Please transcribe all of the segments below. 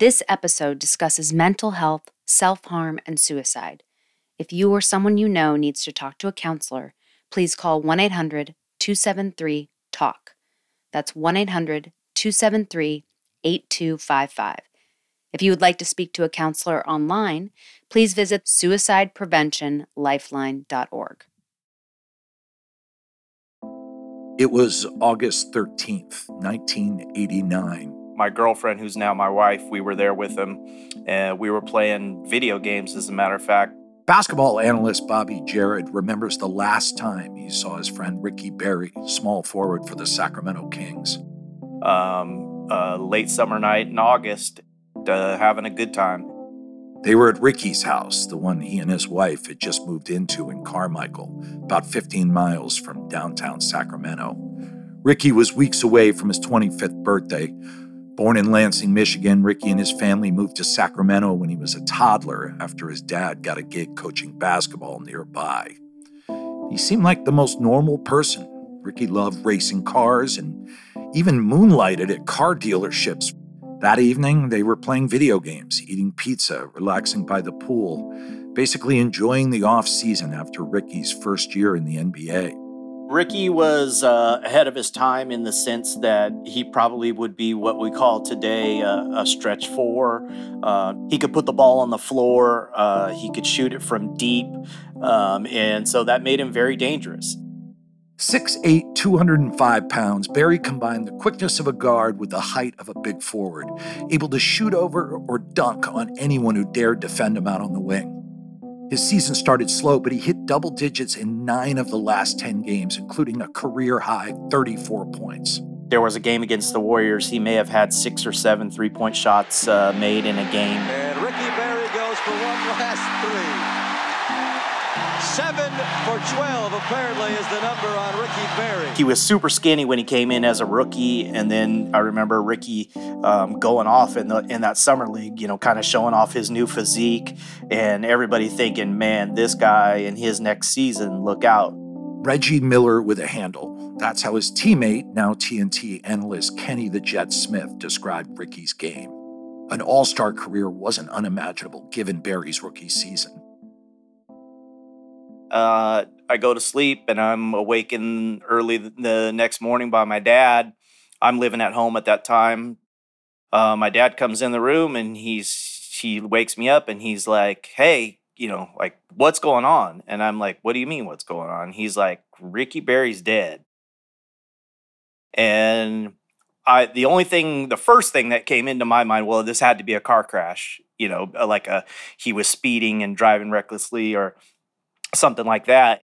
This episode discusses mental health, self harm, and suicide. If you or someone you know needs to talk to a counselor, please call 1 800 273 TALK. That's 1 800 273 8255. If you would like to speak to a counselor online, please visit suicidepreventionlifeline.org. It was August 13th, 1989 my girlfriend, who's now my wife, we were there with him, and we were playing video games, as a matter of fact. Basketball analyst Bobby Jared remembers the last time he saw his friend Ricky Berry, small forward for the Sacramento Kings. Um, uh, late summer night in August, uh, having a good time. They were at Ricky's house, the one he and his wife had just moved into in Carmichael, about 15 miles from downtown Sacramento. Ricky was weeks away from his 25th birthday Born in Lansing, Michigan, Ricky and his family moved to Sacramento when he was a toddler after his dad got a gig coaching basketball nearby. He seemed like the most normal person. Ricky loved racing cars and even moonlighted at car dealerships. That evening, they were playing video games, eating pizza, relaxing by the pool, basically enjoying the off season after Ricky's first year in the NBA. Ricky was uh, ahead of his time in the sense that he probably would be what we call today a, a stretch four. Uh, he could put the ball on the floor, uh, he could shoot it from deep, um, and so that made him very dangerous. 6'8, 205 pounds, Berry combined the quickness of a guard with the height of a big forward, able to shoot over or dunk on anyone who dared defend him out on the wing. His season started slow, but he hit double digits in nine of the last 10 games, including a career high 34 points. There was a game against the Warriors. He may have had six or seven three point shots uh, made in a game. For 12, apparently, is the number on Ricky Berry. He was super skinny when he came in as a rookie. And then I remember Ricky um, going off in, the, in that summer league, you know, kind of showing off his new physique. And everybody thinking, man, this guy in his next season, look out. Reggie Miller with a handle. That's how his teammate, now TNT analyst Kenny the Jet Smith, described Ricky's game. An all star career wasn't unimaginable given Berry's rookie season. Uh, I go to sleep and I'm awakened early the next morning by my dad. I'm living at home at that time. Uh, my dad comes in the room and he's he wakes me up and he's like, "Hey, you know, like what's going on?" And I'm like, "What do you mean what's going on?" He's like, "Ricky Berry's dead." And I the only thing the first thing that came into my mind, well, this had to be a car crash, you know, like a he was speeding and driving recklessly or something like that.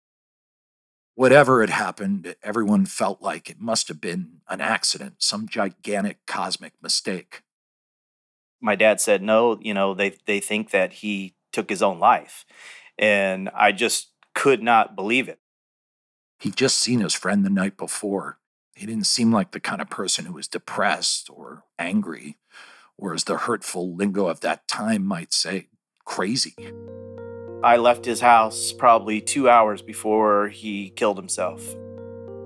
Whatever had happened, everyone felt like it must have been an accident, some gigantic cosmic mistake. My dad said, no, you know, they, they think that he took his own life. And I just could not believe it. He'd just seen his friend the night before. He didn't seem like the kind of person who was depressed or angry, or as the hurtful lingo of that time might say, crazy. I left his house probably two hours before he killed himself.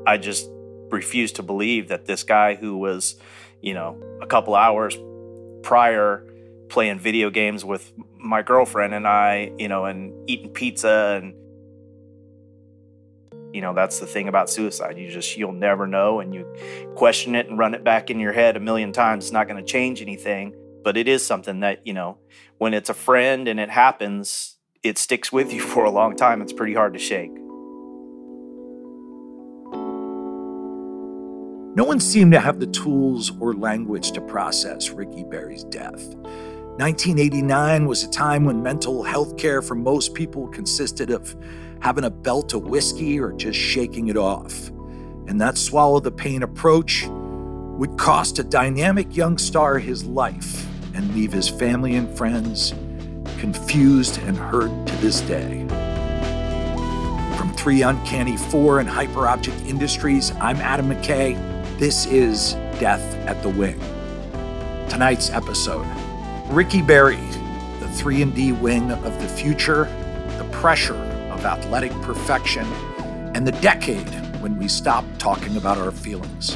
I just refused to believe that this guy who was, you know, a couple hours prior playing video games with my girlfriend and I, you know, and eating pizza and you know, that's the thing about suicide. You just you'll never know and you question it and run it back in your head a million times. It's not going to change anything, but it is something that, you know, when it's a friend and it happens, it sticks with you for a long time. It's pretty hard to shake. No one seemed to have the tools or language to process Ricky Berry's death. 1989 was a time when mental health care for most people consisted of having a belt of whiskey or just shaking it off. And that swallow the pain approach would cost a dynamic young star his life and leave his family and friends confused and hurt to this day. From 3 Uncanny 4 and Hyperobject Industries, I'm Adam McKay. This is Death at the Wing. Tonight's episode Ricky Berry, the 3 and D wing of the future, the pressure of athletic perfection, and the decade when we stop talking about our feelings.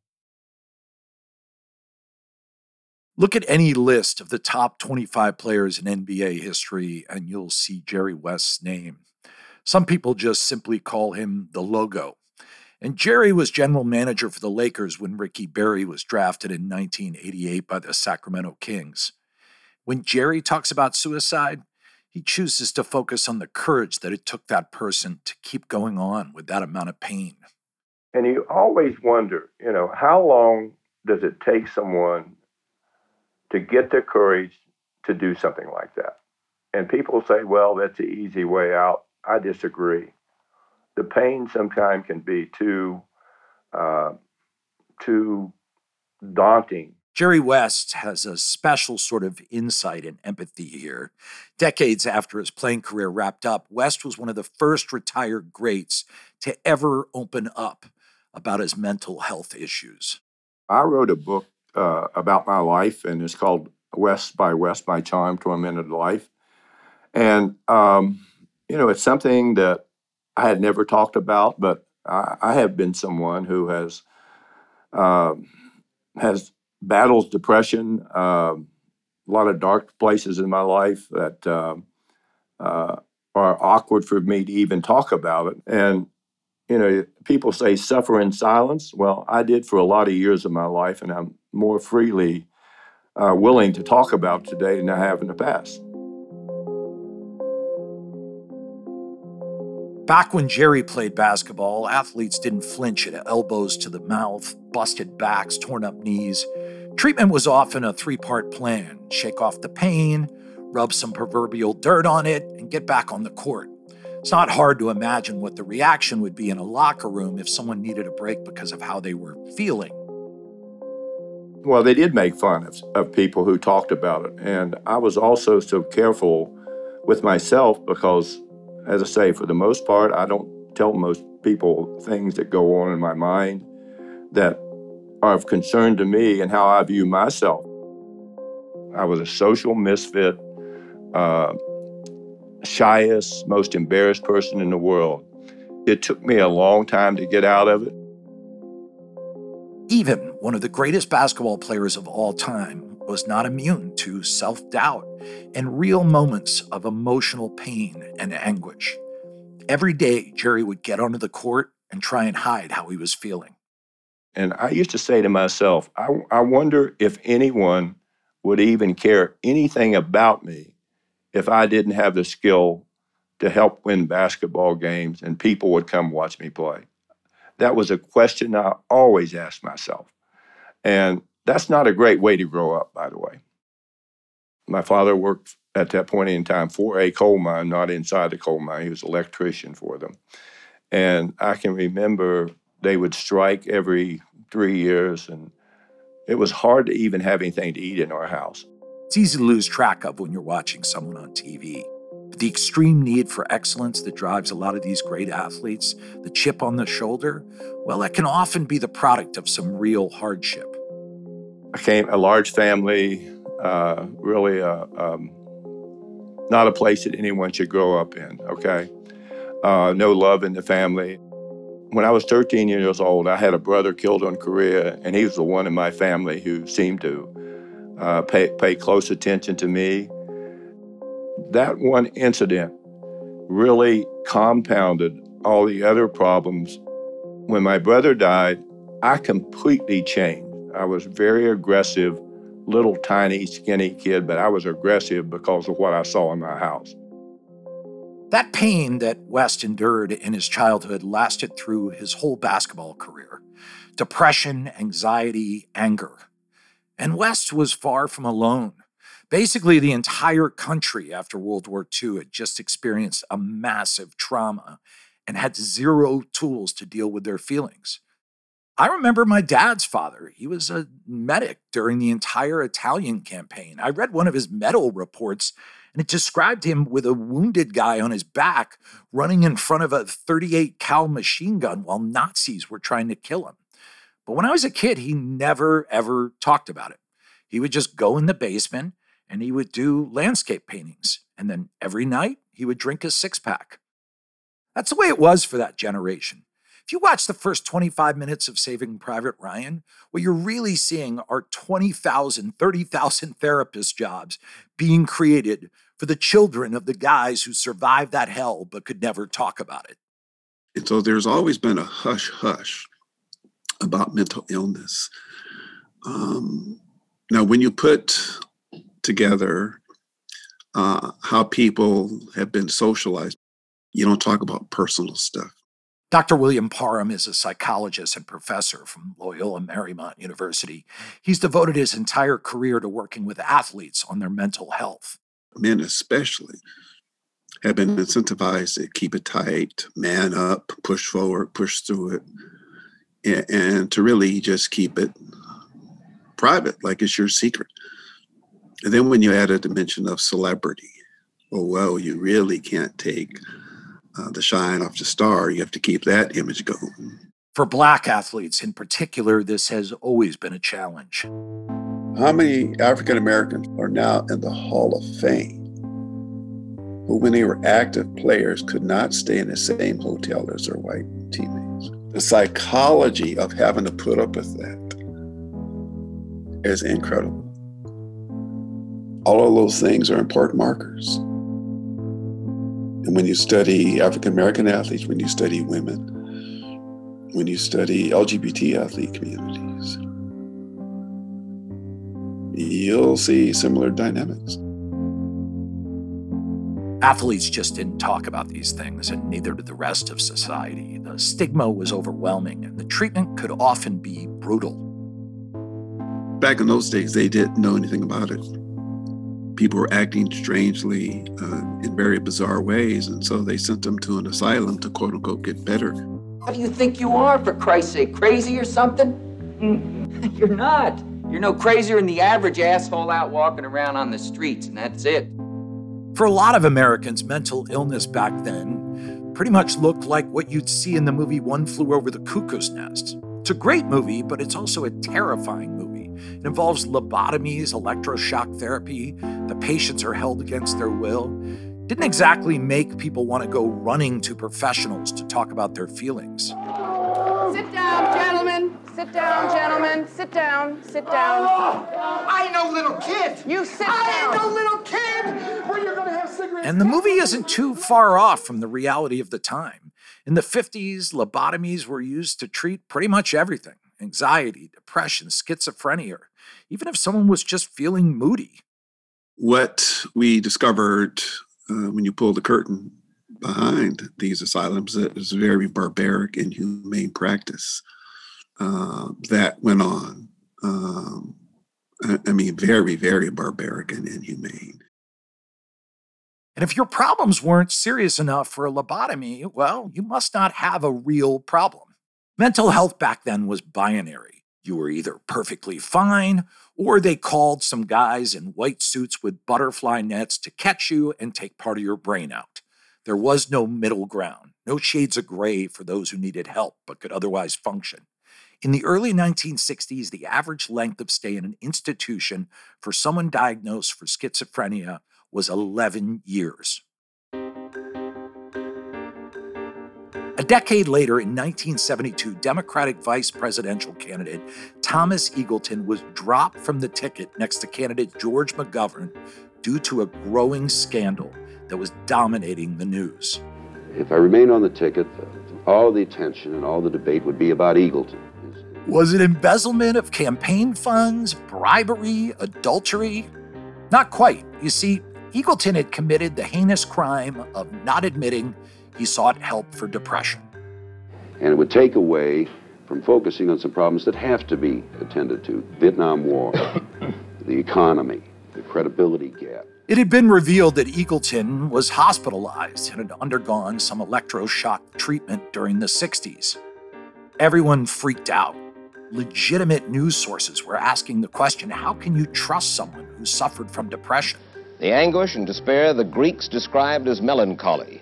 Look at any list of the top 25 players in NBA history, and you'll see Jerry West's name. Some people just simply call him the logo. And Jerry was general manager for the Lakers when Ricky Berry was drafted in 1988 by the Sacramento Kings. When Jerry talks about suicide, he chooses to focus on the courage that it took that person to keep going on with that amount of pain. And you always wonder, you know, how long does it take someone to get the courage to do something like that? And people say, well, that's the easy way out. I disagree. The pain sometimes can be too, uh, too daunting. Jerry West has a special sort of insight and empathy here. Decades after his playing career wrapped up, West was one of the first retired greats to ever open up about his mental health issues. I wrote a book uh, about my life, and it's called West by West My Charm Tormented Life. And um, you know, it's something that I had never talked about, but I, I have been someone who has um, has battles depression, um, a lot of dark places in my life that um, uh, are awkward for me to even talk about it. And you know, people say suffer in silence. Well, I did for a lot of years of my life, and I'm more freely uh, willing to talk about today than I have in the past. Back when Jerry played basketball, athletes didn't flinch at elbows to the mouth, busted backs, torn up knees. Treatment was often a three part plan shake off the pain, rub some proverbial dirt on it, and get back on the court. It's not hard to imagine what the reaction would be in a locker room if someone needed a break because of how they were feeling. Well, they did make fun of, of people who talked about it. And I was also so careful with myself because as I say, for the most part, I don't tell most people things that go on in my mind that are of concern to me and how I view myself. I was a social misfit, uh, shyest, most embarrassed person in the world. It took me a long time to get out of it. Even one of the greatest basketball players of all time was not immune to self doubt and real moments of emotional pain and anguish. Every day, Jerry would get onto the court and try and hide how he was feeling. And I used to say to myself, I, I wonder if anyone would even care anything about me if I didn't have the skill to help win basketball games and people would come watch me play. That was a question I always asked myself. And that's not a great way to grow up, by the way. My father worked at that point in time for a coal mine, not inside the coal mine. He was an electrician for them. And I can remember they would strike every three years, and it was hard to even have anything to eat in our house. It's easy to lose track of when you're watching someone on TV. But the extreme need for excellence that drives a lot of these great athletes, the chip on the shoulder, well, that can often be the product of some real hardship. I came a large family, uh, really a, um, not a place that anyone should grow up in, okay? Uh, no love in the family. When I was 13 years old, I had a brother killed in Korea, and he was the one in my family who seemed to uh, pay, pay close attention to me. That one incident really compounded all the other problems. When my brother died, I completely changed. I was very aggressive, little tiny, skinny kid, but I was aggressive because of what I saw in my house. That pain that West endured in his childhood lasted through his whole basketball career depression, anxiety, anger. And West was far from alone. Basically, the entire country after World War II had just experienced a massive trauma and had zero tools to deal with their feelings. I remember my dad's father. He was a medic during the entire Italian campaign. I read one of his medal reports, and it described him with a wounded guy on his back running in front of a 38 cal machine gun while Nazis were trying to kill him. But when I was a kid, he never ever talked about it. He would just go in the basement and he would do landscape paintings. And then every night he would drink a six pack. That's the way it was for that generation. If you watch the first 25 minutes of Saving Private Ryan, what you're really seeing are 20,000, 30,000 therapist jobs being created for the children of the guys who survived that hell but could never talk about it. And so there's always been a hush hush about mental illness. Um, now, when you put together uh, how people have been socialized, you don't talk about personal stuff. Dr. William Parham is a psychologist and professor from Loyola Marymount University. He's devoted his entire career to working with athletes on their mental health. Men, especially, have been incentivized to keep it tight, man up, push forward, push through it, and, and to really just keep it private, like it's your secret. And then when you add a dimension of celebrity, oh, well, you really can't take uh, the shine off the star. You have to keep that image going. For black athletes in particular, this has always been a challenge. How many African Americans are now in the Hall of Fame who, when they were active players, could not stay in the same hotel as their white teammates? The psychology of having to put up with that is incredible. All of those things are important markers. And when you study African American athletes, when you study women, when you study LGBT athlete communities, you'll see similar dynamics. Athletes just didn't talk about these things, and neither did the rest of society. The stigma was overwhelming, and the treatment could often be brutal. Back in those days, they didn't know anything about it people were acting strangely uh, in very bizarre ways. And so they sent them to an asylum to quote unquote get better. What do you think you are, for Christ's sake? Crazy or something? You're not. You're no crazier than the average asshole out walking around on the streets, and that's it. For a lot of Americans, mental illness back then pretty much looked like what you'd see in the movie One Flew Over the Cuckoo's Nest. It's a great movie, but it's also a terrifying movie. It involves lobotomies, electroshock therapy. The patients are held against their will. Didn't exactly make people want to go running to professionals to talk about their feelings. Sit down, gentlemen. Sit down, gentlemen. Sit down. Sit down. I ain't no little kid. You sit down. I down. ain't no little kid. Where you gonna have cigarettes? And the movie isn't too far off from the reality of the time. In the 50s, lobotomies were used to treat pretty much everything anxiety, depression, schizophrenia, even if someone was just feeling moody. What we discovered uh, when you pull the curtain behind these asylums is very barbaric and humane practice uh, that went on. Um, I, I, mean, very, very barbaric and inhumane. And if your problems weren't serious enough for a lobotomy, well, you must not have a real problem. Mental health back then was binary. You were either perfectly fine, or they called some guys in white suits with butterfly nets to catch you and take part of your brain out. There was no middle ground, no shades of gray for those who needed help but could otherwise function. In the early 1960s, the average length of stay in an institution for someone diagnosed for schizophrenia was 11 years. A decade later, in 1972, Democratic vice presidential candidate Thomas Eagleton was dropped from the ticket next to candidate George McGovern due to a growing scandal that was dominating the news. If I remained on the ticket, all the attention and all the debate would be about Eagleton. Was it embezzlement of campaign funds, bribery, adultery? Not quite. You see, Eagleton had committed the heinous crime of not admitting he sought help for depression. And it would take away from focusing on some problems that have to be attended to Vietnam War, the economy, credibility gap. It had been revealed that Eagleton was hospitalized and had undergone some electroshock treatment during the 60s. Everyone freaked out. legitimate news sources were asking the question how can you trust someone who suffered from depression? The anguish and despair the Greeks described as melancholy.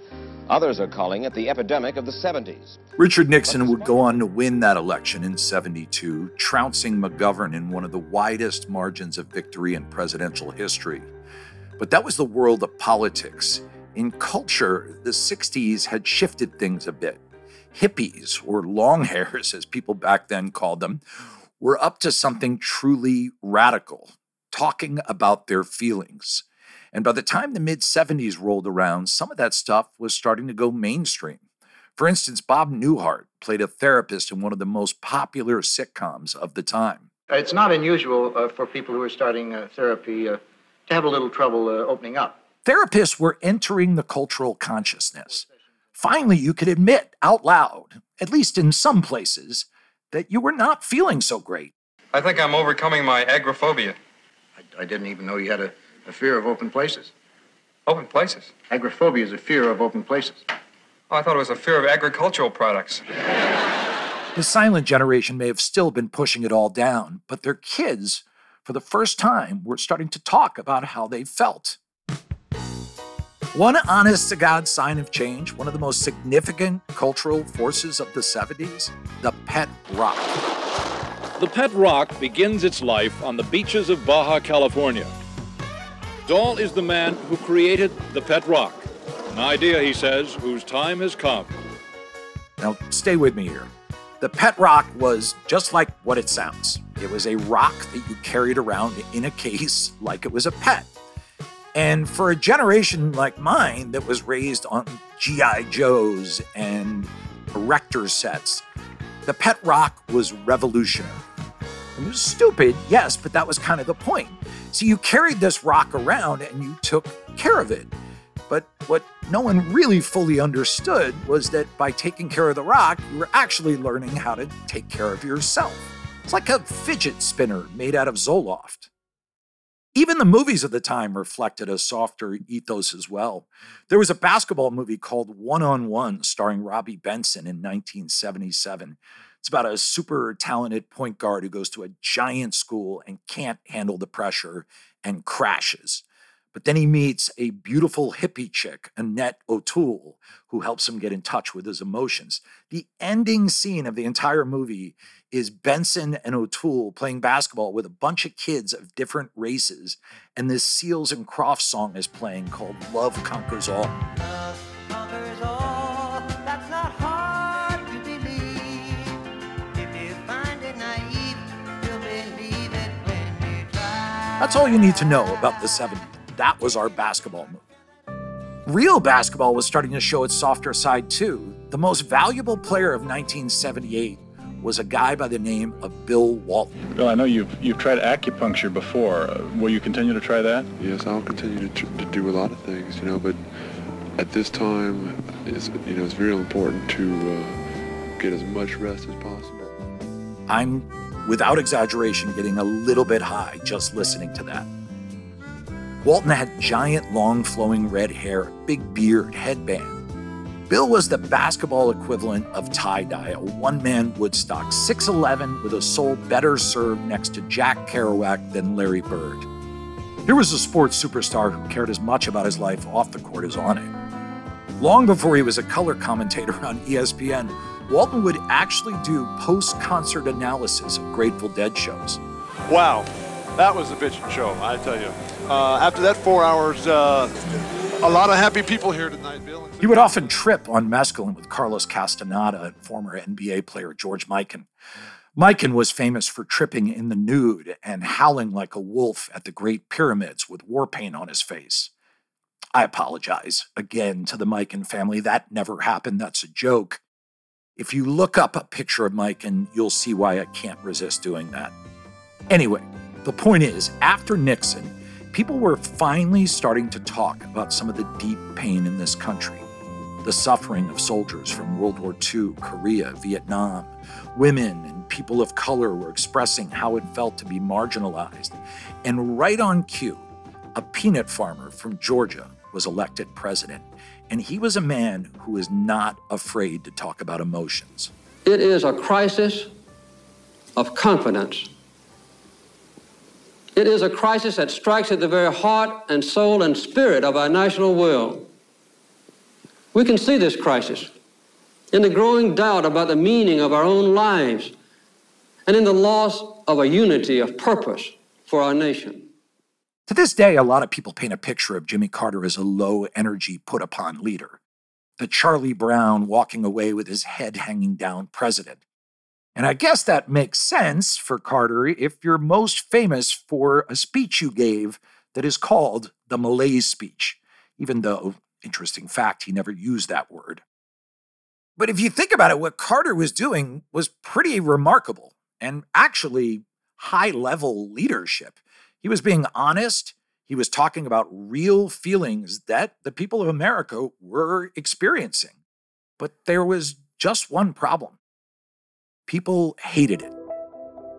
Others are calling it the epidemic of the 70s. Richard Nixon would go on to win that election in 72, trouncing McGovern in one of the widest margins of victory in presidential history. But that was the world of politics. In culture, the 60s had shifted things a bit. Hippies, or long hairs as people back then called them, were up to something truly radical, talking about their feelings. And by the time the mid 70s rolled around, some of that stuff was starting to go mainstream. For instance, Bob Newhart played a therapist in one of the most popular sitcoms of the time. It's not unusual uh, for people who are starting uh, therapy uh, to have a little trouble uh, opening up. Therapists were entering the cultural consciousness. Finally, you could admit out loud, at least in some places, that you were not feeling so great. I think I'm overcoming my agoraphobia. I, I didn't even know you had a a fear of open places. Open places? Agoraphobia is a fear of open places. Oh, I thought it was a fear of agricultural products. The silent generation may have still been pushing it all down, but their kids, for the first time, were starting to talk about how they felt. One honest to God sign of change, one of the most significant cultural forces of the 70s, the pet rock. The pet rock begins its life on the beaches of Baja California. Dahl is the man who created the pet rock. An idea, he says, whose time has come. Now, stay with me here. The pet rock was just like what it sounds. It was a rock that you carried around in a case like it was a pet. And for a generation like mine that was raised on G.I. Joes and erector sets, the pet rock was revolutionary. It was stupid, yes, but that was kind of the point. So you carried this rock around and you took care of it. But what no one really fully understood was that by taking care of the rock, you were actually learning how to take care of yourself. It's like a fidget spinner made out of Zoloft. Even the movies of the time reflected a softer ethos as well. There was a basketball movie called One on One starring Robby Benson in 1977. It's about a super talented point guard who goes to a giant school and can't handle the pressure and crashes. But then he meets a beautiful hippie chick, Annette O'Toole, who helps him get in touch with his emotions. The ending scene of the entire movie is Benson and O'Toole playing basketball with a bunch of kids of different races, and this Seals and Crofts song is playing called Love Conquers All. Love conquers all. That's all you need to know about the 70s. That was our basketball movie. Real basketball was starting to show its softer side too. The most valuable player of 1978 was a guy by the name of Bill Walton. Bill, I know you've you've tried acupuncture before. Uh, will you continue to try that? Yes, I'll continue to, tr- to do a lot of things, you know. But at this time, it's you know it's very important to uh, get as much rest as possible. I'm without exaggeration, getting a little bit high just listening to that. Walton had giant, long, flowing red hair, big beard, headband. Bill was the basketball equivalent of tie dye, a one man Woodstock, 6'11 with a soul better served next to Jack Kerouac than Larry Bird. Here was a sports superstar who cared as much about his life off the court as on it. Long before he was a color commentator on ESPN, Walton would actually do post concert analysis of Grateful Dead shows. Wow, that was a bitchin' show, I tell you. Uh, after that four hours, uh, a lot of happy people here tonight, Bill. He would often trip on mescaline with Carlos Castaneda and former NBA player George Mikan. Mikan was famous for tripping in the nude and howling like a wolf at the Great Pyramids with war paint on his face. I apologize again to the Mikan family. That never happened. That's a joke. If you look up a picture of Mikan you'll see why I can't resist doing that. Anyway, the point is, after Nixon, people were finally starting to talk about some of the deep pain in this country the suffering of soldiers from World War II, Korea, Vietnam. Women and people of color were expressing how it felt to be marginalized. And right on cue, a peanut farmer from Georgia was elected president. And he was a man who was not afraid to talk about emotions. It is a crisis of confidence. It is a crisis that strikes at the very heart and soul and spirit of our national will. We can see this crisis in the growing doubt about the meaning of our own lives and in the loss of a unity of purpose for our nation. To this day, a lot of people paint a picture of Jimmy Carter as a low energy, put upon leader, the Charlie Brown walking away with his head hanging down president. And I guess that makes sense for Carter if you're most famous for a speech you gave that is called the Malaise speech, even though, interesting fact, he never used that word. But if you think about it, what Carter was doing was pretty remarkable and actually high level leadership. He was being honest. He was talking about real feelings that the people of America were experiencing. But there was just one problem people hated it.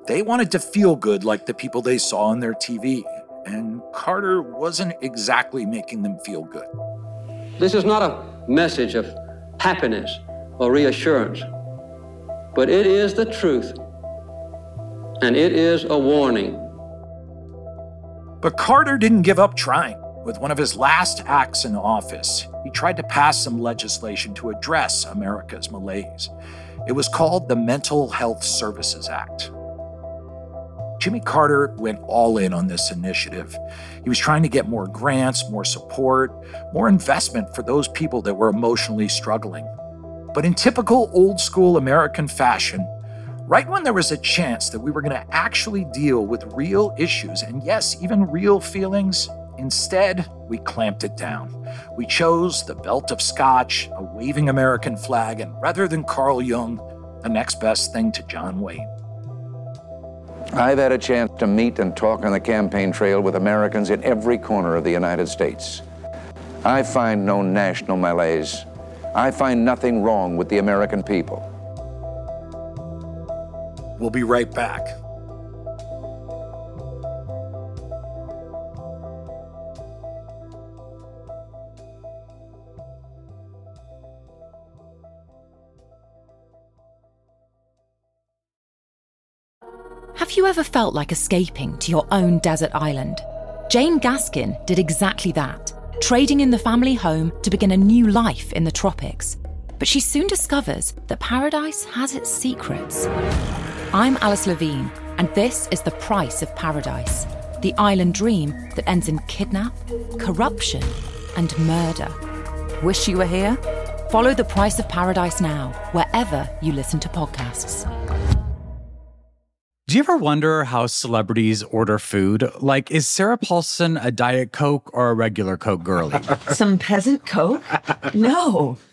They wanted to feel good like the people they saw on their TV, and Carter wasn't exactly making them feel good. This is not a message of happiness or reassurance, but it is the truth, and it is a warning. But Carter didn't give up trying. With one of his last acts in office, he tried to pass some legislation to address America's malaise. It was called the Mental Health Services Act. Jimmy Carter went all in on this initiative. He was trying to get more grants, more support, more investment for those people that were emotionally struggling. But in typical old school American fashion, right when there was a chance that we were going to actually deal with real issues and, yes, even real feelings, instead, we clamped it down. We chose the belt of scotch, a waving American flag, and rather than Carl Jung, the next best thing to John Wayne. I've had a chance to meet and talk on the campaign trail with Americans in every corner of the United States. I find no national malaise. I find nothing wrong with the American people. We'll be right back. Have you ever felt like escaping to your own desert island? Jane Gaskin did exactly that, trading in the family home to begin a new life in the tropics. But she soon discovers that paradise has its secrets. I'm Alice Levine, and this is The Price of Paradise the island dream that ends in kidnap, corruption, and murder. Wish you were here? Follow The Price of Paradise now, wherever you listen to podcasts. Do you ever wonder how celebrities order food? Like, is Sarah Paulson a Diet Coke or a regular Coke girlie? Some peasant Coke? No.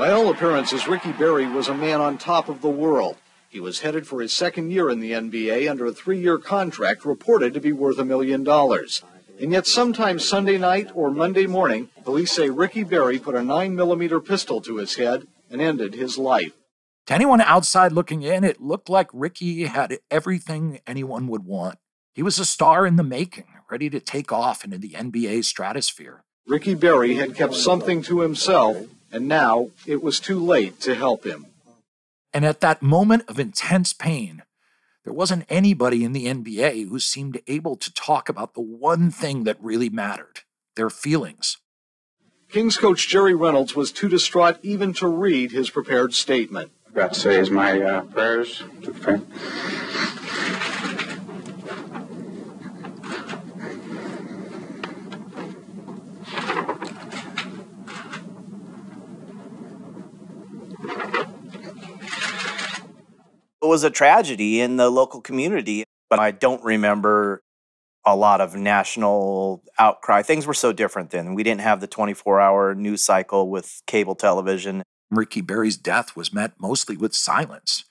By all appearances, Ricky Berry was a man on top of the world. He was headed for his second year in the NBA under a three year contract reported to be worth a million dollars. And yet, sometime Sunday night or Monday morning, police say Ricky Berry put a 9mm pistol to his head and ended his life. To anyone outside looking in, it looked like Ricky had everything anyone would want. He was a star in the making, ready to take off into the NBA stratosphere. Ricky Berry had kept something to himself and now it was too late to help him. And at that moment of intense pain, there wasn't anybody in the NBA who seemed able to talk about the one thing that really mattered their feelings. Kings coach Jerry Reynolds was too distraught even to read his prepared statement. I've got to say is my uh, prayers to the family. It was a tragedy in the local community, but I don't remember a lot of national outcry. Things were so different then. We didn't have the 24 hour news cycle with cable television. Ricky Berry's death was met mostly with silence.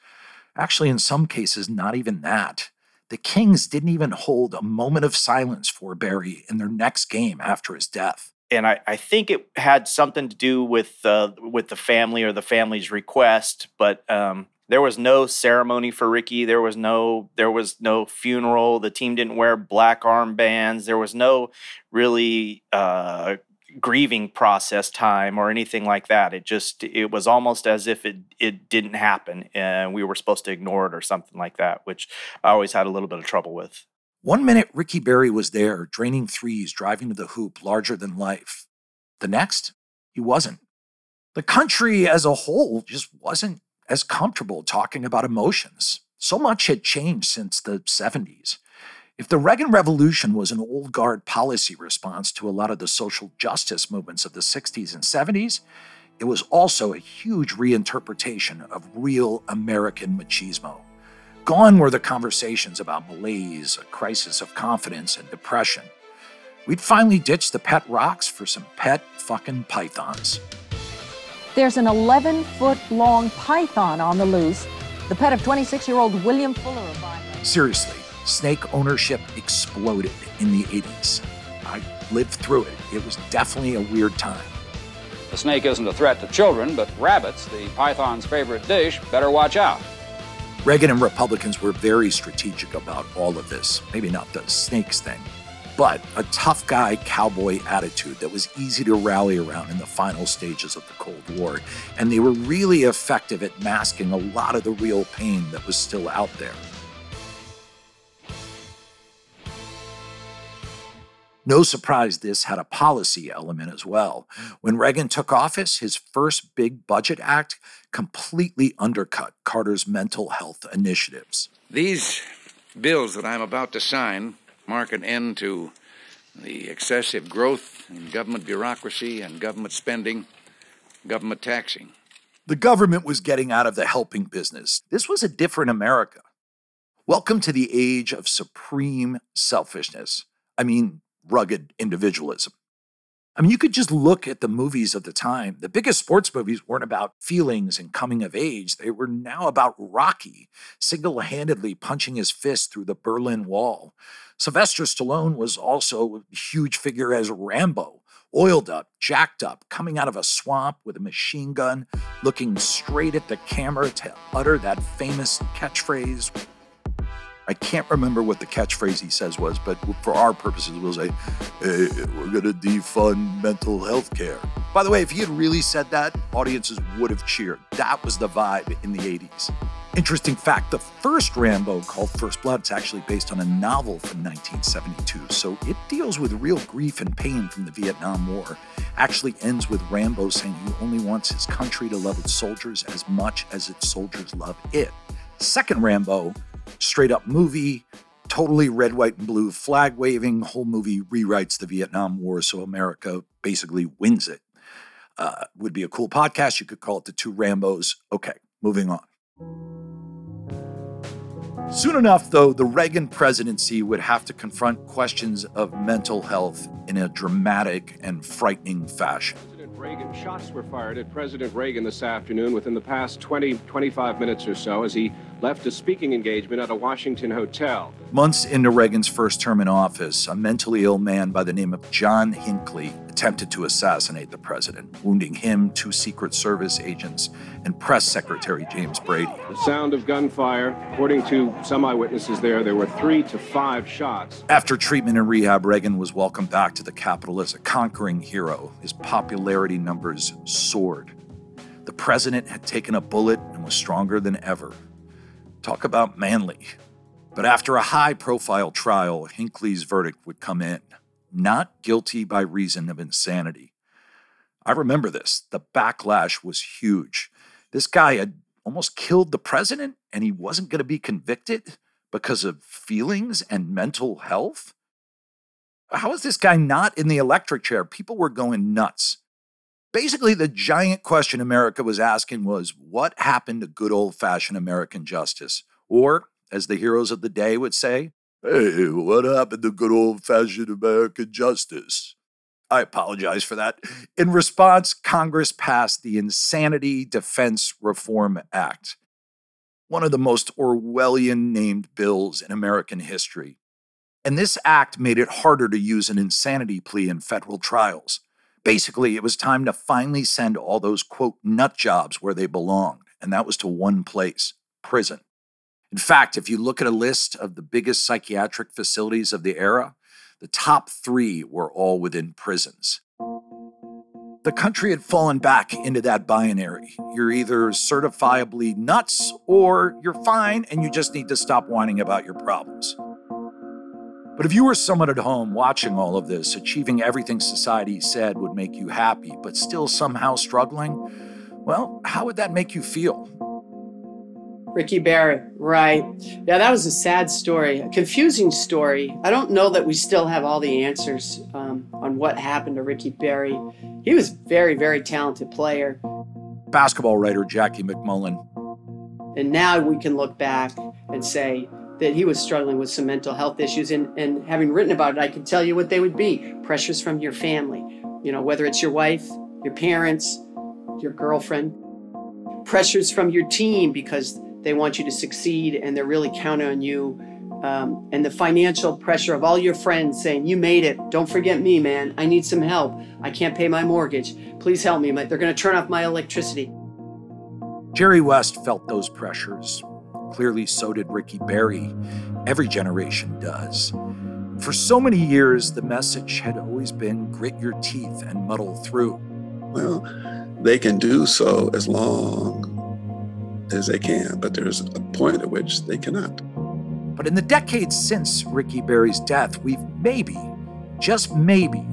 Actually, in some cases, not even that. The Kings didn't even hold a moment of silence for Berry in their next game after his death. And I, I think it had something to do with uh, with the family or the family's request, but um, there was no ceremony for Ricky. There was no there was no funeral. The team didn't wear black armbands. There was no really uh, grieving process time or anything like that. It just it was almost as if it it didn't happen and we were supposed to ignore it or something like that, which I always had a little bit of trouble with. One minute Ricky Berry was there, draining threes, driving to the hoop, larger than life. The next, he wasn't. The country as a whole just wasn't as comfortable talking about emotions. So much had changed since the 70s. If the Reagan Revolution was an old guard policy response to a lot of the social justice movements of the 60s and 70s, it was also a huge reinterpretation of real American machismo. Gone were the conversations about malaise, a crisis of confidence, and depression. We'd finally ditched the pet rocks for some pet fucking pythons. There's an 11 foot long python on the loose, the pet of 26 year old William Fuller of Byron. Seriously, snake ownership exploded in the 80s. I lived through it. It was definitely a weird time. The snake isn't a threat to children, but rabbits, the python's favorite dish, better watch out. Reagan and Republicans were very strategic about all of this. Maybe not the snakes thing, but a tough guy cowboy attitude that was easy to rally around in the final stages of the Cold War. And they were really effective at masking a lot of the real pain that was still out there. No surprise this had a policy element as well. When Reagan took office, his first big budget act completely undercut Carter's mental health initiatives. These bills that I'm about to sign mark an end to the excessive growth in government bureaucracy and government spending, government taxing. The government was getting out of the helping business. This was a different America. Welcome to the age of supreme selfishness. I mean, rugged individualism. I mean, you could just look at the movies of the time. The biggest sports movies weren't about feelings and coming of age. They were now about Rocky single handedly punching his fist through the Berlin Wall. Sylvester Stallone was also a huge figure as Rambo, oiled up, jacked up, coming out of a swamp with a machine gun, looking straight at the camera to utter that famous catchphrase I can't remember what the catchphrase he says was, but for our purposes, we'll say, hey, we're going to defund mental health care. By the way, if he had really said that, audiences would have cheered. That was the vibe in the 80s. Interesting fact the first Rambo, called First Blood, is actually based on a novel from 1972, so it deals with real grief and pain from the Vietnam War. Actually ends with Rambo saying he only wants his country to love its soldiers as much as its soldiers love it. Second Rambo, straight up movie, totally red, white, and blue flag waving. Whole movie rewrites the Vietnam War so America basically wins it. Uh, would be a cool podcast. You could call it The Two Rambos. Okay, moving on. Soon enough, though, the Reagan presidency would have to confront questions of mental health in a dramatic and frightening fashion. President Reagan, shots were fired at President Reagan this afternoon within the past 20, 25 minutes or so as he left a speaking engagement at a Washington hotel. Months into Reagan's first term in office, a mentally ill man by the name of John Hinckley attempted to assassinate the president, wounding him, two Secret Service agents, and Press Secretary James Brady. The sound of gunfire. According to some eyewitnesses there, there were three to five shots. After treatment and rehab, Reagan was welcomed back to the Capitol as a conquering hero. His popularity numbers soared. The president had taken a bullet and was stronger than ever. Talk about manly. But after a high profile trial, Hinckley's verdict would come in not guilty by reason of insanity. I remember this. The backlash was huge. This guy had almost killed the president and he wasn't going to be convicted because of feelings and mental health? How is this guy not in the electric chair? People were going nuts. Basically, the giant question America was asking was what happened to good old fashioned American justice? Or, as the heroes of the day would say, hey, what happened to good old fashioned American justice? I apologize for that. In response, Congress passed the Insanity Defense Reform Act. one of the most Orwellian named bills in American history. And this act made it harder to use an insanity plea in federal trials. Basically, it was time to finally send all those, quote, nut jobs where they belonged, and that was to one place prison. In fact, if you look at a list of the biggest psychiatric facilities of the era, the top three were all within prisons. The country had fallen back into that binary. You're either certifiably nuts or you're fine and you just need to stop whining about your problems. But if you were someone at home watching all of this, achieving everything society said would make you happy, but still somehow struggling, well, how would that make you feel? Ricky Berry, right. Yeah, that was a sad story, a confusing story. I don't know that we still have all the answers um, on what happened to Ricky Berry. He was very, very talented player. Basketball writer Jackie MacMullan. And now we can look back and say that he was struggling with some mental health issues. And, and having written about it, I can tell you what they would be pressures from your family, you know, whether it's your wife, your parents, your girlfriend, pressures from your team because they want you to succeed and they're really counting on you. Um, and the financial pressure of all your friends saying, You made it. Don't forget me, man. I need some help. I can't pay my mortgage. Please help me. They're going to turn off my electricity. Jerry West felt those pressures. Clearly, so did Ricky Berry. Every generation does. For so many years, the message had always been grit your teeth and muddle through. Well, they can do so as long as they can, but there's a point at which they cannot. But in the decades since Ricky Berry's death, we've maybe, just maybe,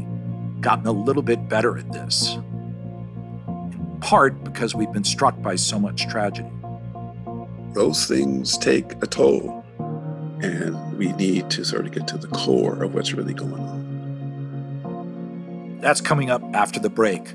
gotten a little bit better at this. In part because we've been struck by so much tragedy. Those things take a toll, and we need to sort of get to the core of what's really going on. That's coming up after the break.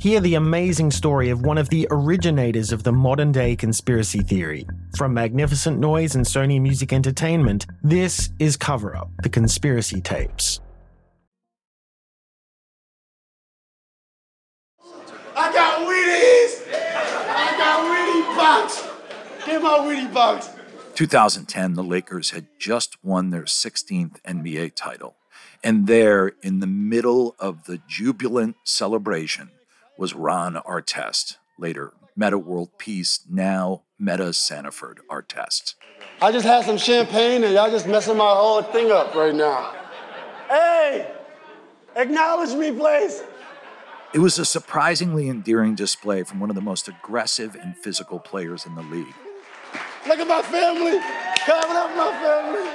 Hear the amazing story of one of the originators of the modern day conspiracy theory. From Magnificent Noise and Sony Music Entertainment, this is Cover Up The Conspiracy Tapes. I got Wheaties! I got Wheatie Box! Get my Wheatie Box! 2010, the Lakers had just won their 16th NBA title. And there, in the middle of the jubilant celebration, was Ron Artest, later Metta World Peace, now Metta Sandiford Artest. I just had some champagne and y'all just messing my whole thing up right now. Hey! Acknowledge me, please! It was a surprisingly endearing display from one of the most aggressive and physical players in the league. Look at my family! Coming up, my family!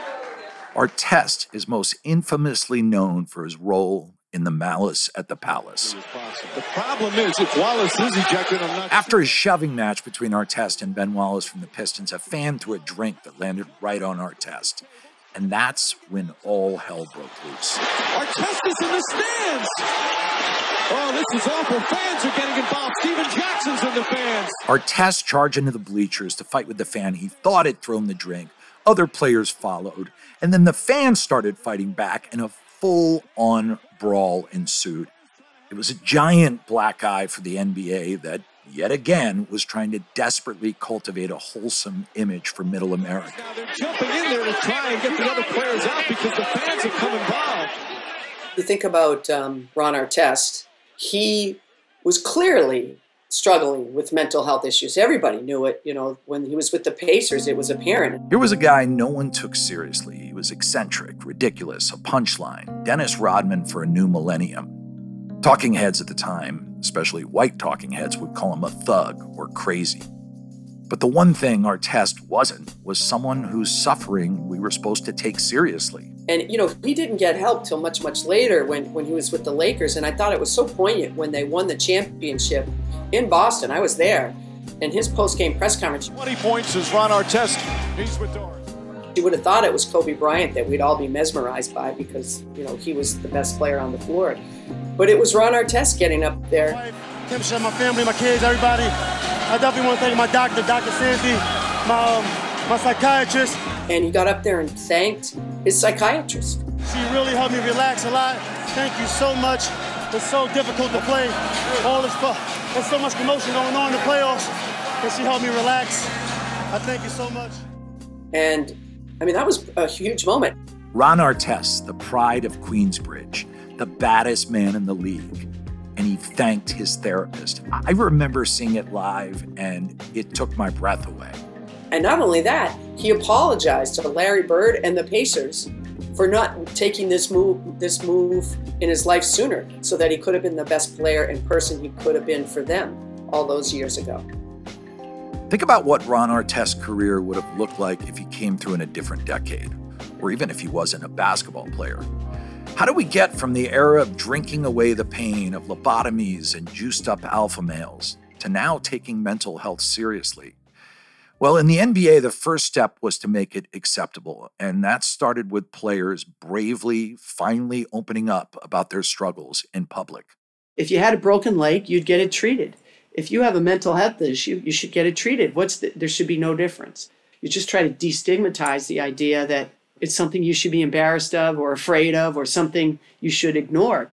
Artest is most infamously known for his role in the Malice at the Palace. The problem is, if Wallace is ejected, I'm not. After his shoving match between Artest and Ben Wallace from the Pistons, a fan threw a drink that landed right on Artest. And that's when all hell broke loose. Artest is in the stands! Oh, this is awful. Fans are getting involved. Stephen Jackson's in the fans. Artest charged into the bleachers to fight with the fan he thought had thrown the drink. Other players followed. And then the fans started fighting back, and a full on brawl ensued. It was a giant black eye for the NBA that, yet again, was trying to desperately cultivate a wholesome image for middle America. Now they're jumping in there to try and get the other players out because the fans have come involved. You think about um, Ron Artest, he was clearly struggling with mental health issues. Everybody knew it. You know, when he was with the Pacers, it was apparent. Here was a guy no one took seriously. He was eccentric, ridiculous, a punchline, Dennis Rodman for a new millennium. Talking heads at the time, especially white talking heads, would call him a thug or crazy. But the one thing Artest wasn't was someone whose suffering we were supposed to take seriously. And you know, he didn't get help till much, much later when, when he was with the Lakers. And I thought it was so poignant when they won the championship in Boston. I was there. in his post-game press conference, 20 points is Ron Artest. He's with Doris. you would have thought it was Kobe Bryant that we'd all be mesmerized by because, you know, he was the best player on the floor. But it was Ron Artest getting up there. Tim Shep, my family, my kids, everybody. I definitely want to thank my doctor, Dr. Sandy, my, um, my psychiatrist. And he got up there and thanked his psychiatrist. She really helped me relax a lot. Thank you so much. It's so difficult to play. All this, there's so much commotion going on in the playoffs, and she helped me relax. I thank you so much. And I mean, that was a huge moment. Ron Artest, the pride of Queensbridge, the baddest man in the league, and he thanked his therapist. I remember seeing it live, and it took my breath away. And not only that, he apologized to Larry Bird and the Pacers for not taking this move this move in his life sooner so that he could have been the best player and person he could have been for them all those years ago. Think about what Ron Artest's career would have looked like if he came through in a different decade, or even if he wasn't a basketball player. How do we get from the era of drinking away the pain of lobotomies and juiced up alpha males to now taking mental health seriously? Well, in the NBA, the first step was to make it acceptable, and that started with players bravely, finally opening up about their struggles in public. If you had a broken leg, you'd get it treated. If you have a mental health issue, you should get it treated. What's the, there should be no difference. You just try to destigmatize the idea that it's something you should be embarrassed of or afraid of or something you should ignore.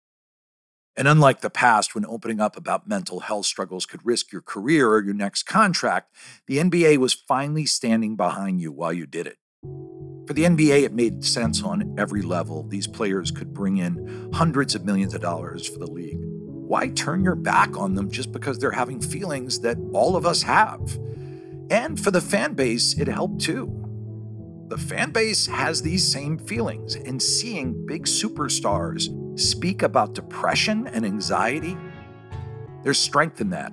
And unlike the past, when opening up about mental health struggles could risk your career or your next contract, the NBA was finally standing behind you while you did it. For the NBA, it made sense on every level. These players could bring in hundreds of millions of dollars for the league. Why turn your back on them just because they're having feelings that all of us have? And for the fan base, it helped too. The fan base has these same feelings, and seeing big superstars speak about depression and anxiety, there's strength in that.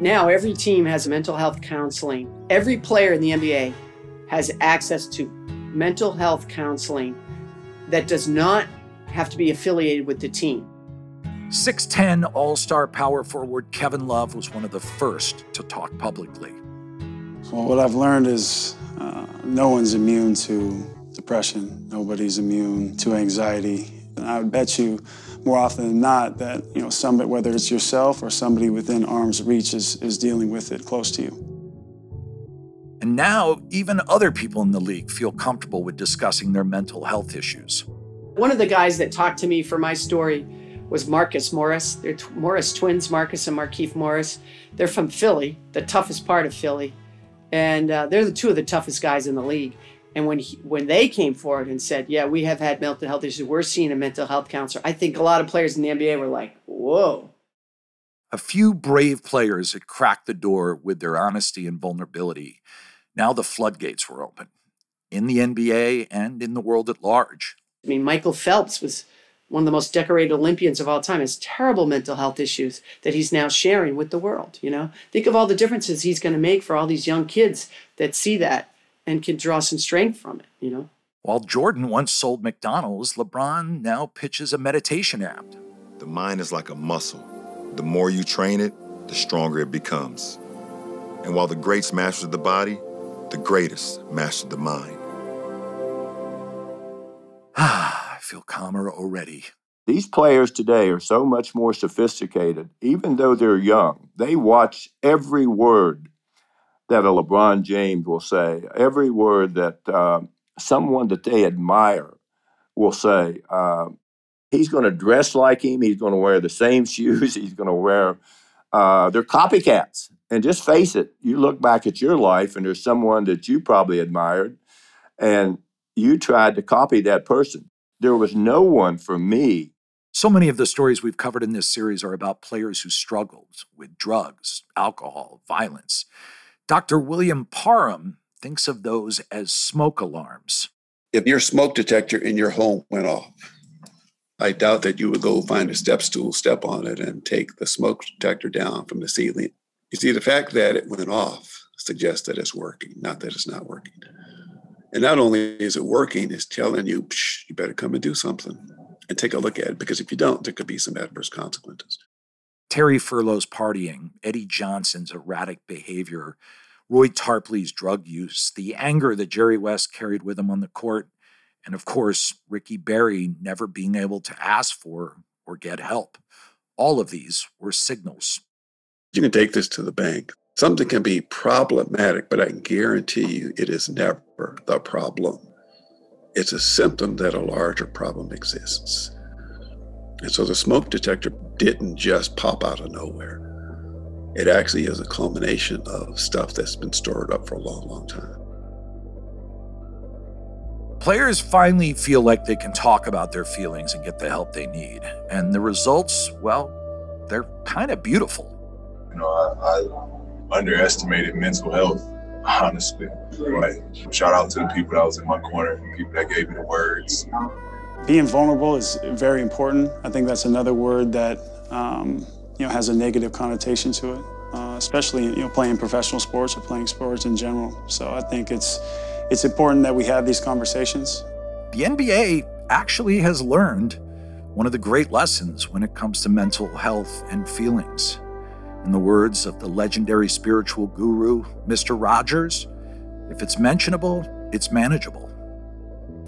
Now, every team has mental health counseling. Every player in the NBA has access to mental health counseling that does not have to be affiliated with the team. 6'10 all star power forward Kevin Love was one of the first to talk publicly. Well, what I've learned is uh, no one's immune to depression. Nobody's immune to anxiety. And I would bet you more often than not that, you know, somebody, whether it's yourself or somebody within arm's reach is, is dealing with it close to you. And now, even other people in the league feel comfortable with discussing their mental health issues. One of the guys that talked to me for my story was Marcus Morris. They're t- Morris twins, Marcus and Markieff Morris. They're from Philly, the toughest part of Philly. And uh, they're the two of the toughest guys in the league. And when he, when they came forward and said, "Yeah, we have had mental health issues. We're seeing a mental health counselor," I think a lot of players in the NBA were like, "Whoa!" A few brave players had cracked the door with their honesty and vulnerability. Now the floodgates were open in the NBA and in the world at large. I mean, Michael Phelps was one of the most decorated Olympians of all time. Has terrible mental health issues that he's now sharing with the world. You know, think of all the differences he's going to make for all these young kids that see that and can draw some strength from it. You know. While Jordan once sold McDonald's, LeBron now pitches a meditation app. The mind is like a muscle. The more you train it, the stronger it becomes. And while the greats mastered the body, the greatest mastered the mind. Ah, I feel calmer already. These players today are so much more sophisticated, even though they're young. They watch every word that a LeBron James will say, every word that uh, someone that they admire will say. Uh, he's going to dress like him. He's going to wear the same shoes. He's going to wear. Uh, they're copycats. And just face it, you look back at your life, and there's someone that you probably admired, and you tried to copy that person. There was no one for me So many of the stories we've covered in this series are about players who struggled with drugs, alcohol, violence. Dr. William Parham thinks of those as smoke alarms. If your smoke detector in your home went off, I doubt that you would go find a step stool, step on it, and take the smoke detector down from the ceiling. You see, the fact that it went off suggests that it's working, not that it's not working. And not only is it working, it's telling you, Psh, you better come and do something and take a look at it, because if you don't, there could be some adverse consequences. Terry Furlow's partying, Eddie Johnson's erratic behavior, Roy Tarpley's drug use, the anger that Jerry West carried with him on the court, and of course, Ricky Berry never being able to ask for or get help. All of these were signals. You can take this to the bank. Something can be problematic, but I guarantee you it is never the problem. It's a symptom that a larger problem exists. And so the smoke detector didn't just pop out of nowhere. It actually is a culmination of stuff that's been stored up for a long, long time. Players finally feel like they can talk about their feelings and get the help they need. And the results, well, they're kind of beautiful. You know, I, I underestimated mental health, honestly. Like, shout out to the people that was in my corner, people that gave me the words. Being vulnerable is very important. I think that's another word that um, you know has a negative connotation to it, uh, especially you know playing professional sports or playing sports in general. So I think it's it's important that we have these conversations. The NBA actually has learned one of the great lessons when it comes to mental health and feelings. In the words of the legendary spiritual guru, Mr. Rogers, if it's mentionable, it's manageable.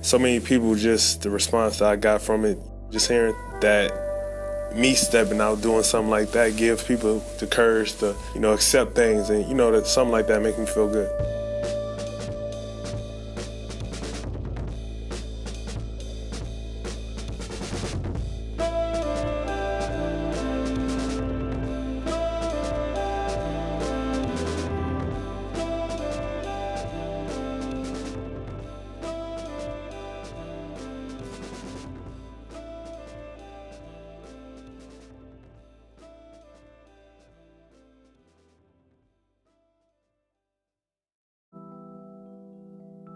So many people just, the response that I got from it, just hearing that me stepping out doing something like that gives people the courage to, you know, accept things and, you know, that something like that make me feel good.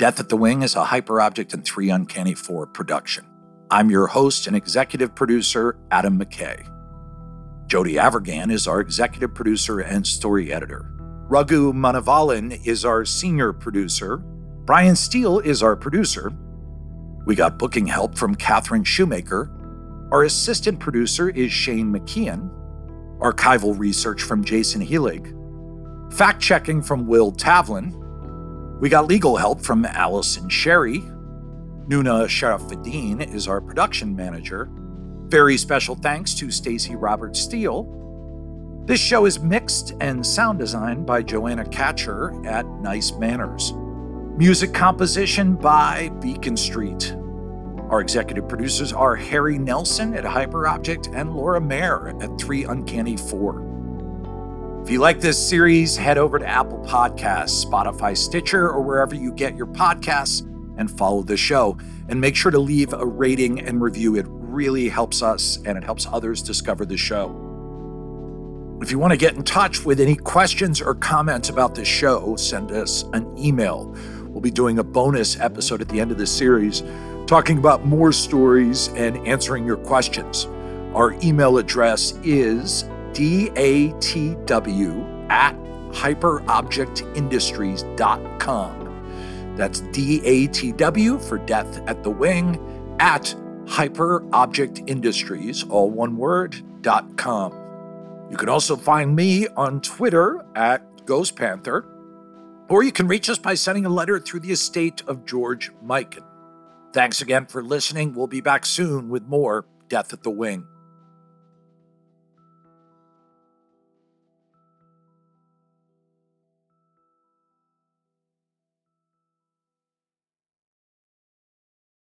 Death at the Wing is a Hyperobject and 3 Uncanny 4 production. I'm your host and executive producer, Adam McKay. Jody Avirgan is our executive producer and story editor. Raghu Manavalan is our senior producer. Brian Steele is our producer. We got booking help from Catherine Shoemaker. Our assistant producer is Shane McKeon. Archival research from Jason Heelig. Fact checking from Will Tavlin. We got legal help from Allison Sherry. Nuna Sharafuddin is our production manager. Very special thanks to Stacy Robert Steele. This show is mixed and sound designed by Joanna Catcher at Nice Manners. Music composition by Beacon Street. Our executive producers are Harry Nelson at Hyperobject and Laura Mayer at 3 Uncanny 4. If you like this series, head over to Apple Podcasts, Spotify, Stitcher, or wherever you get your podcasts and follow the show. And make sure to leave a rating and review. It really helps us and it helps others discover the show. If you want to get in touch with any questions or comments about this show, send us an email. We'll be doing a bonus episode at the end of this series talking about more stories and answering your questions. Our email address is datw at hyperobjectindustries.com. That's DATW for Death at the Wing at hyperobjectindustries, all one word, dot com. You can also find me on Twitter at Ghost Panther, or you can reach us by sending a letter through the estate of George Mikan. Thanks again for listening. We'll be back soon with more Death at the Wing.